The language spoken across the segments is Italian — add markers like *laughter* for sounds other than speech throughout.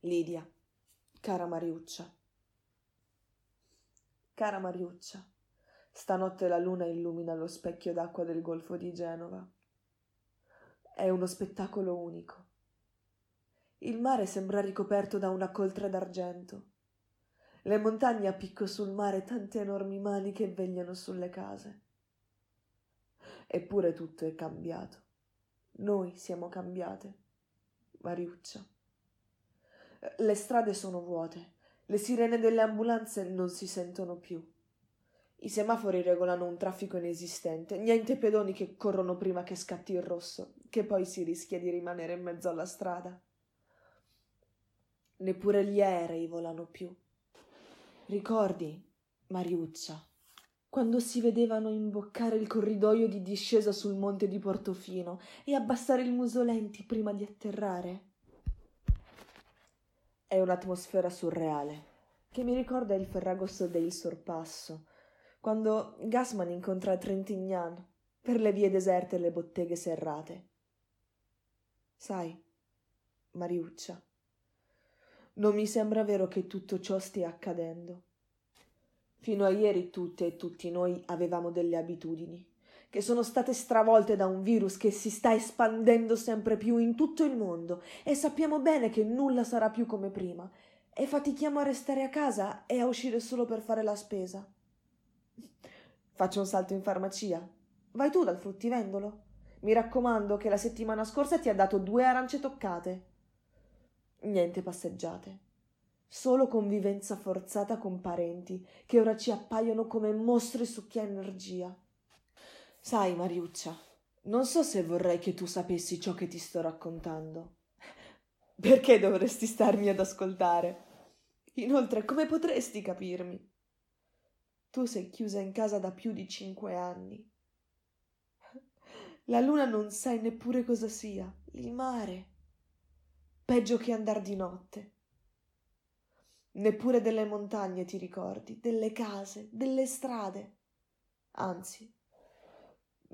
Lidia, cara Mariuccia. Cara Mariuccia, stanotte la luna illumina lo specchio d'acqua del golfo di Genova. È uno spettacolo unico. Il mare sembra ricoperto da una coltre d'argento. Le montagne a picco sul mare tante enormi mani che vegliano sulle case. Eppure tutto è cambiato. Noi siamo cambiate. Mariuccia. Le strade sono vuote, le sirene delle ambulanze non si sentono più. I semafori regolano un traffico inesistente, niente pedoni che corrono prima che scatti il rosso, che poi si rischia di rimanere in mezzo alla strada. Neppure gli aerei volano più. Ricordi, Mariuccia, quando si vedevano imboccare il corridoio di discesa sul monte di Portofino e abbassare il muso lenti prima di atterrare? È un'atmosfera surreale che mi ricorda il Ferragosto del Sorpasso, quando Gassman incontra Trentignan per le vie deserte e le botteghe serrate. Sai, Mariuccia, non mi sembra vero che tutto ciò stia accadendo. Fino a ieri tutte e tutti noi avevamo delle abitudini che sono state stravolte da un virus che si sta espandendo sempre più in tutto il mondo e sappiamo bene che nulla sarà più come prima e fatichiamo a restare a casa e a uscire solo per fare la spesa. Faccio un salto in farmacia. Vai tu dal fruttivendolo. Mi raccomando che la settimana scorsa ti ha dato due arance toccate. Niente passeggiate. Solo convivenza forzata con parenti che ora ci appaiono come mostri su chi ha energia. Sai, Mariuccia, non so se vorrei che tu sapessi ciò che ti sto raccontando. Perché dovresti starmi ad ascoltare? Inoltre, come potresti capirmi? Tu sei chiusa in casa da più di cinque anni. La luna non sai neppure cosa sia. Il mare peggio che andar di notte. Neppure delle montagne ti ricordi, delle case, delle strade. Anzi,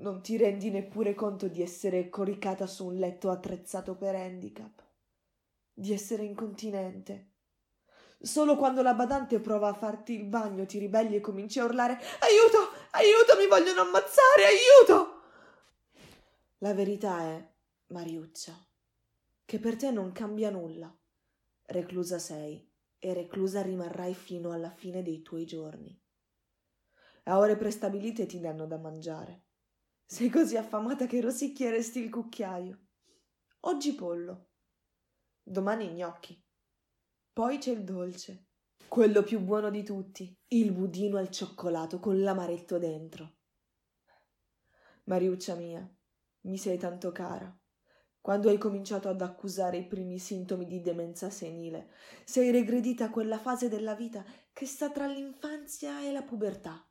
non ti rendi neppure conto di essere coricata su un letto attrezzato per handicap, di essere incontinente. Solo quando la badante prova a farti il bagno ti ribelli e cominci a urlare Aiuto! Aiuto! Mi vogliono ammazzare! Aiuto! La verità è, Mariuccia, che per te non cambia nulla. Reclusa sei e reclusa rimarrai fino alla fine dei tuoi giorni. A ore prestabilite ti danno da mangiare. Sei così affamata che rosicchieresti il cucchiaio. Oggi pollo, domani gnocchi. Poi c'è il dolce, quello più buono di tutti, il budino al cioccolato con l'amaretto dentro. Mariuccia mia, mi sei tanto cara quando hai cominciato ad accusare i primi sintomi di demenza senile. Sei regredita a quella fase della vita che sta tra l'infanzia e la pubertà,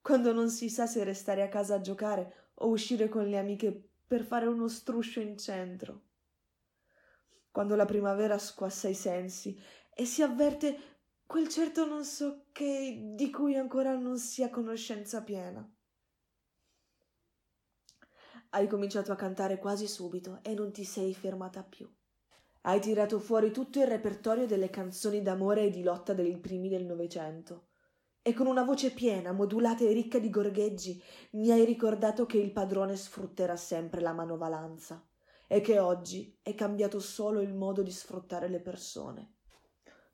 quando non si sa se restare a casa a giocare o uscire con le amiche per fare uno struscio in centro. Quando la primavera squassa i sensi e si avverte quel certo non so che di cui ancora non si ha conoscenza piena. Hai cominciato a cantare quasi subito e non ti sei fermata più. Hai tirato fuori tutto il repertorio delle canzoni d'amore e di lotta dei primi del Novecento. E con una voce piena, modulata e ricca di gorgheggi, mi hai ricordato che il padrone sfrutterà sempre la manovalanza e che oggi è cambiato solo il modo di sfruttare le persone.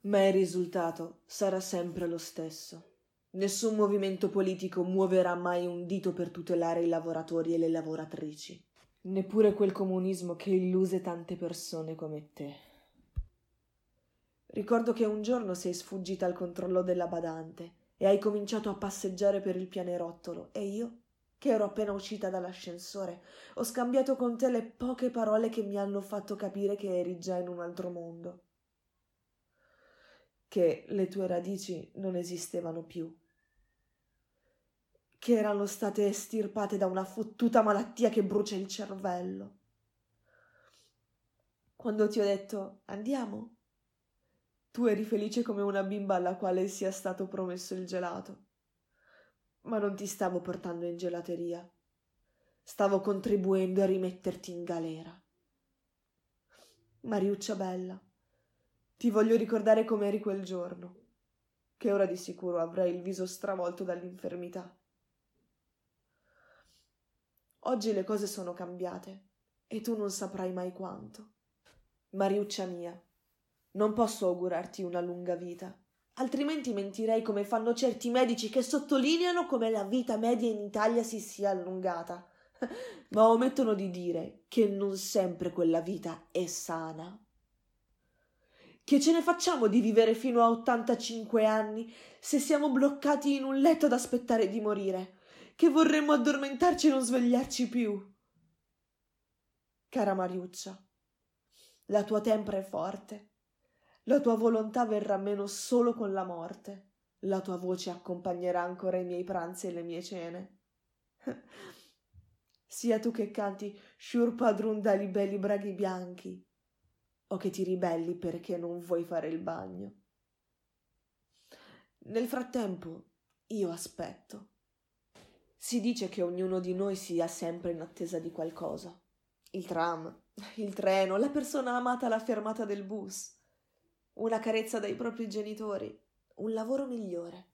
Ma il risultato sarà sempre lo stesso. Nessun movimento politico muoverà mai un dito per tutelare i lavoratori e le lavoratrici, neppure quel comunismo che illuse tante persone come te. Ricordo che un giorno sei sfuggita al controllo della badante e hai cominciato a passeggiare per il pianerottolo. E io, che ero appena uscita dall'ascensore, ho scambiato con te le poche parole che mi hanno fatto capire che eri già in un altro mondo. Che le tue radici non esistevano più, che erano state estirpate da una fottuta malattia che brucia il cervello. Quando ti ho detto andiamo, tu eri felice come una bimba alla quale sia stato promesso il gelato. Ma non ti stavo portando in gelateria. Stavo contribuendo a rimetterti in galera. Mariuccia bella, Ti voglio ricordare com'eri quel giorno, che ora di sicuro avrai il viso stravolto dall'infermità. Oggi le cose sono cambiate e tu non saprai mai quanto. Mariuccia mia, non posso augurarti una lunga vita, altrimenti mentirei come fanno certi medici che sottolineano come la vita media in Italia si sia allungata, *laughs* ma omettono di dire che non sempre quella vita è sana. Che ce ne facciamo di vivere fino a 85 anni se siamo bloccati in un letto ad aspettare di morire? Che vorremmo addormentarci e non svegliarci più. Cara Mariuccia, la tua tempra è forte. La tua volontà verrà meno solo con la morte. La tua voce accompagnerà ancora i miei pranzi e le mie cene. *laughs* Sia tu che canti Shur padrun dali belli braghi bianchi, o che ti ribelli perché non vuoi fare il bagno. Nel frattempo io aspetto. Si dice che ognuno di noi sia sempre in attesa di qualcosa. Il tram, il treno, la persona amata alla fermata del bus, una carezza dai propri genitori, un lavoro migliore,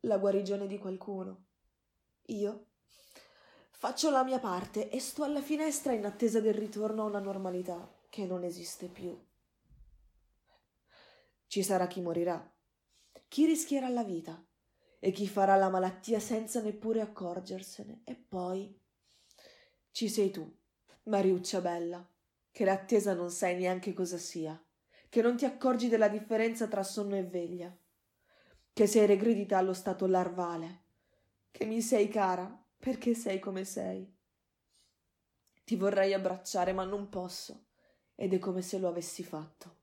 la guarigione di qualcuno. Io faccio la mia parte e sto alla finestra in attesa del ritorno a una normalità che non esiste più. Ci sarà chi morirà, chi rischierà la vita e chi farà la malattia senza neppure accorgersene. E poi ci sei tu, Mariuccia bella, che l'attesa non sai neanche cosa sia, che non ti accorgi della differenza tra sonno e veglia, che sei regredita allo stato larvale, che mi sei cara perché sei come sei. Ti vorrei abbracciare, ma non posso ed è come se lo avessi fatto.